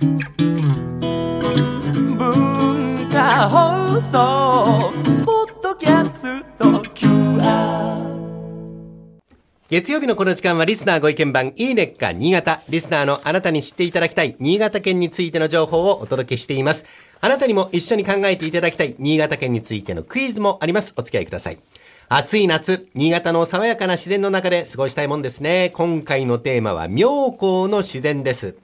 文化放送ポッドキャスト QR 月曜日のこの時間はリスナーご意見番いいねっか新潟。リスナーのあなたに知っていただきたい新潟県についての情報をお届けしています。あなたにも一緒に考えていただきたい新潟県についてのクイズもあります。お付き合いください。暑い夏、新潟の爽やかな自然の中で過ごしたいもんですね。今回のテーマは妙高の自然です。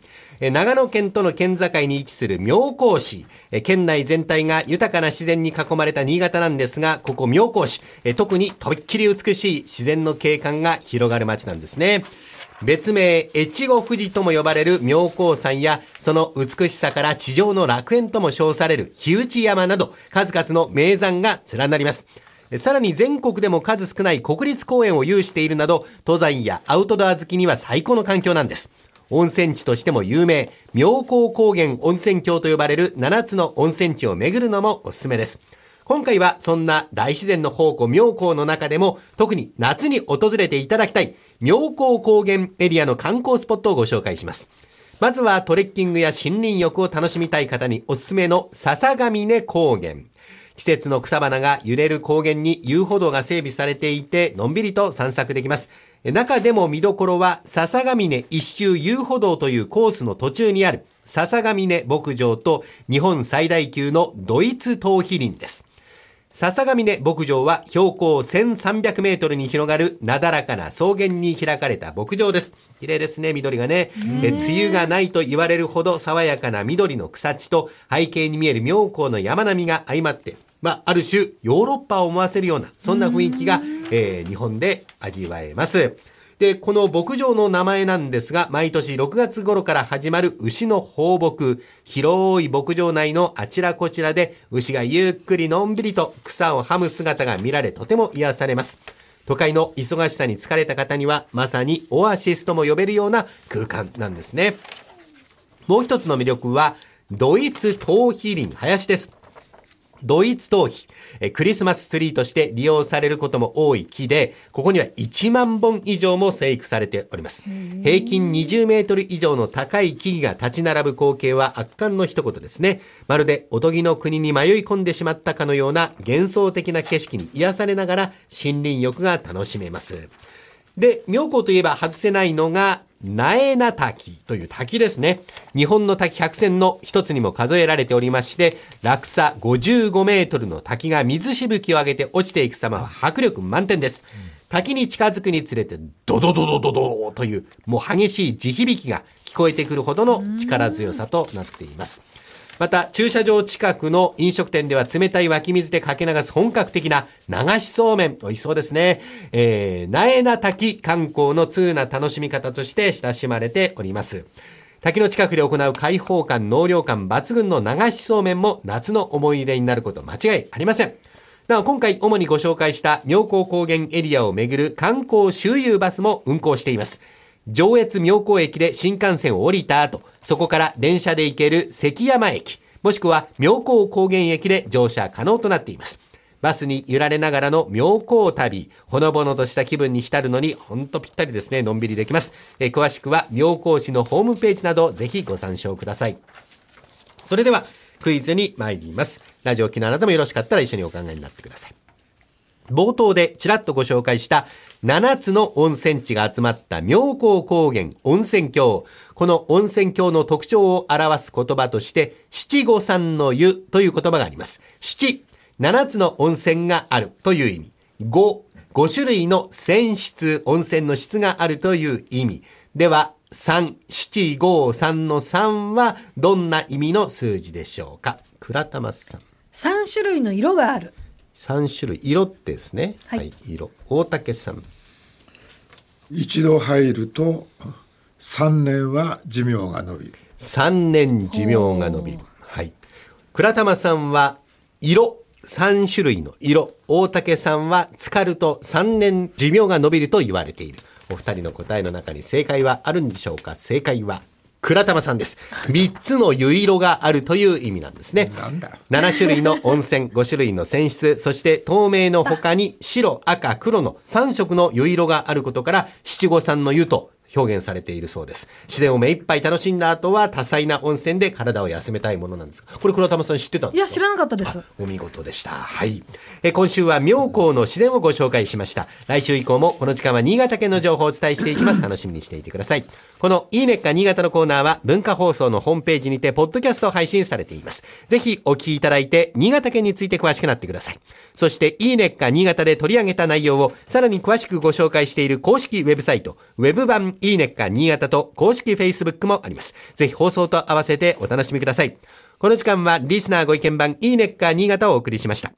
え長野県との県境に位置する妙高市。え県内全体が豊かな自然に囲まれた新潟なんですが、ここ妙高市、え特にとびっきり美しい自然の景観が広がる街なんですね。別名、越後富士とも呼ばれる妙高山や、その美しさから地上の楽園とも称される日内山など、数々の名山が連なります。さらに全国でも数少ない国立公園を有しているなど、登山やアウトドア好きには最高の環境なんです。温泉地としても有名、妙高高原温泉郷と呼ばれる7つの温泉地を巡るのもおすすめです。今回はそんな大自然の宝庫妙高の中でも特に夏に訪れていただきたい妙高高原エリアの観光スポットをご紹介します。まずはトレッキングや森林浴を楽しみたい方におすすめの笹ヶ峰高原。季節の草花が揺れる高原に遊歩道が整備されていて、のんびりと散策できます。中でも見どころは、笹ヶ峰一周遊歩道というコースの途中にある、笹ヶ峰牧場と日本最大級のドイツ頭皮林です。笹ヶ峰牧場は標高1300メートルに広がるなだらかな草原に開かれた牧場です。綺麗ですね、緑がね。え梅雨がないと言われるほど爽やかな緑の草地と背景に見える妙高の山並みが相まって、まあ、ある種ヨーロッパを思わせるような、そんな雰囲気が、えー日本で味わえます。で、この牧場の名前なんですが、毎年6月頃から始まる牛の放牧。広い牧場内のあちらこちらで、牛がゆっくりのんびりと草をはむ姿が見られ、とても癒されます。都会の忙しさに疲れた方には、まさにオアシスとも呼べるような空間なんですね。もう一つの魅力は、ドイツ頭皮林林です。ドイツ頭皮、えクリスマスツリーとして利用されることも多い木で、ここには1万本以上も生育されております。平均20メートル以上の高い木々が立ち並ぶ光景は圧巻の一言ですね。まるでおとぎの国に迷い込んでしまったかのような幻想的な景色に癒されながら森林浴が楽しめます。で、妙高といえば外せないのが、苗名滝という滝ですね。日本の滝百選の一つにも数えられておりまして、落差55メートルの滝が水しぶきを上げて落ちていく様は迫力満点です。滝に近づくにつれて、ドドドドドドという、もう激しい地響きが聞こえてくるほどの力強さとなっています。また、駐車場近くの飲食店では冷たい湧き水でかけ流す本格的な流しそうめん。美味しそうですね。えー、苗名滝観光の通な楽しみ方として親しまれております。滝の近くで行う開放感、納涼感抜群の流しそうめんも夏の思い出になること間違いありません。なお、今回主にご紹介した妙高高原エリアをめぐる観光周遊バスも運行しています。上越妙高駅で新幹線を降りた後、そこから電車で行ける関山駅、もしくは妙高高原駅で乗車可能となっています。バスに揺られながらの妙高旅、ほのぼのとした気分に浸るのに、ほんとぴったりですね、のんびりできます。え詳しくは妙高市のホームページなど、ぜひご参照ください。それでは、クイズに参ります。ラジオ機のあなたもよろしかったら一緒にお考えになってください。冒頭でちらっとご紹介した7つの温泉地が集まった妙高高原温泉郷。この温泉郷の特徴を表す言葉として、七五三の湯という言葉があります。七、7つの温泉があるという意味。五、5種類の泉質、温泉の質があるという意味。では、3、7、5、3の3はどんな意味の数字でしょうか？倉玉さん。3種類の色がある。3種類。色ってですね。はい色。大竹さん。一度入ると3年は寿命が伸びる3年寿命が伸びる。はい。倉玉さんは、色。3種類の色。大竹さんは、浸かると3年寿命が伸びると言われている。お二人の答えの中に正解はあるんでしょうか？正解は、倉玉さんです。3つの湯色があるという意味なんですね。なんだ7種類の温泉、5種類の泉質、そして透明の他に白、赤、黒の3色の湯色があることから七五三の湯と表現されているそうです。自然を目いっぱい楽しんだ後は多彩な温泉で体を休めたいものなんですがこれ倉玉さん知ってたんいや、ですか？知らなかったです。お見事でした。はい。え今週は妙高の自然をご紹介しました。来週以降もこの時間は新潟県の情報をお伝えしていきます。楽しみにしていてください。このいいねっか新潟のコーナーは文化放送のホームページにてポッドキャスト配信されています。ぜひお聞きいただいて新潟県について詳しくなってください。そしていいねっか新潟で取り上げた内容をさらに詳しくご紹介している公式ウェブサイト、ウェブ版いいねっか新潟と公式 Facebook もあります。ぜひ放送と合わせてお楽しみください。この時間はリスナーご意見番いいねっか新潟をお送りしました。